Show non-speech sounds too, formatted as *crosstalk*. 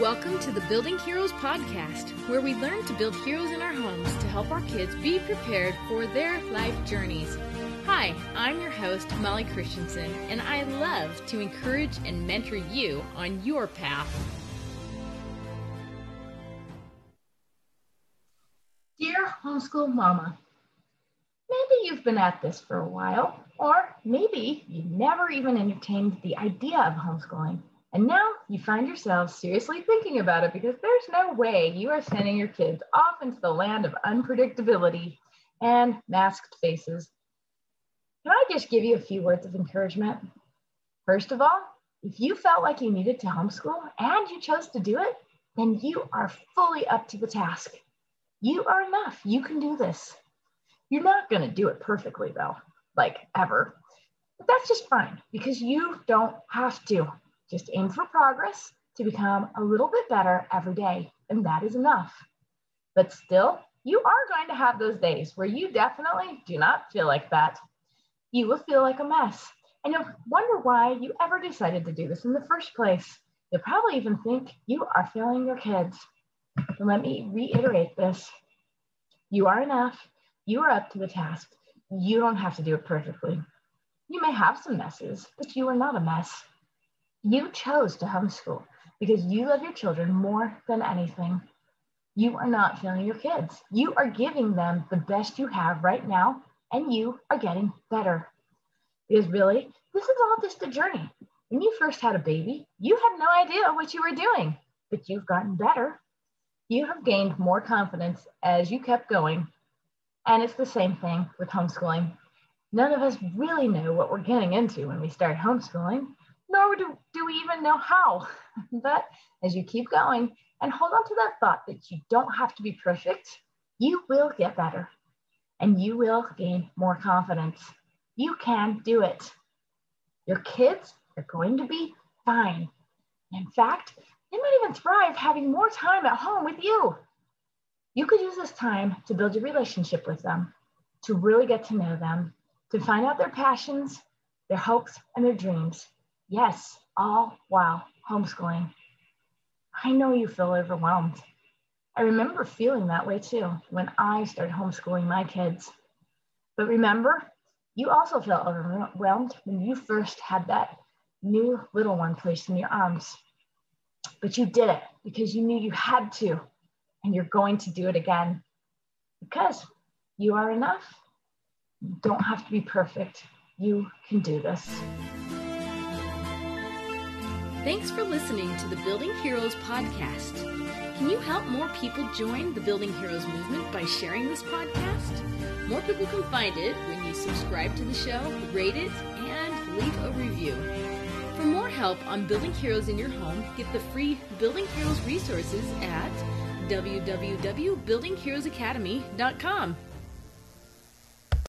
Welcome to the Building Heroes podcast, where we learn to build heroes in our homes to help our kids be prepared for their life journeys. Hi, I'm your host, Molly Christensen, and I love to encourage and mentor you on your path. Dear homeschool mama, maybe you've been at this for a while, or maybe you never even entertained the idea of homeschooling. And now you find yourself seriously thinking about it because there's no way you are sending your kids off into the land of unpredictability and masked faces. Can I just give you a few words of encouragement? First of all, if you felt like you needed to homeschool and you chose to do it, then you are fully up to the task. You are enough. You can do this. You're not going to do it perfectly, though, like ever. But that's just fine because you don't have to. Just aim for progress to become a little bit better every day, and that is enough. But still, you are going to have those days where you definitely do not feel like that. You will feel like a mess, and you'll wonder why you ever decided to do this in the first place. You'll probably even think you are failing your kids. And let me reiterate this you are enough, you are up to the task. You don't have to do it perfectly. You may have some messes, but you are not a mess. You chose to homeschool because you love your children more than anything. You are not failing your kids. You are giving them the best you have right now, and you are getting better. Because really, this is all just a journey. When you first had a baby, you had no idea what you were doing, but you've gotten better. You have gained more confidence as you kept going. And it's the same thing with homeschooling. None of us really know what we're getting into when we start homeschooling nor do, do we even know how. *laughs* but as you keep going and hold on to that thought that you don't have to be perfect, you will get better and you will gain more confidence. You can do it. Your kids are going to be fine. In fact, they might even thrive having more time at home with you. You could use this time to build a relationship with them, to really get to know them, to find out their passions, their hopes, and their dreams. Yes, oh, all while homeschooling. I know you feel overwhelmed. I remember feeling that way too when I started homeschooling my kids. But remember, you also felt overwhelmed when you first had that new little one placed in your arms. But you did it because you knew you had to, and you're going to do it again because you are enough. You don't have to be perfect. You can do this. Thanks for listening to the Building Heroes podcast. Can you help more people join the Building Heroes movement by sharing this podcast? More people can find it when you subscribe to the show, rate it, and leave a review. For more help on building heroes in your home, get the free Building Heroes resources at www.buildingheroesacademy.com.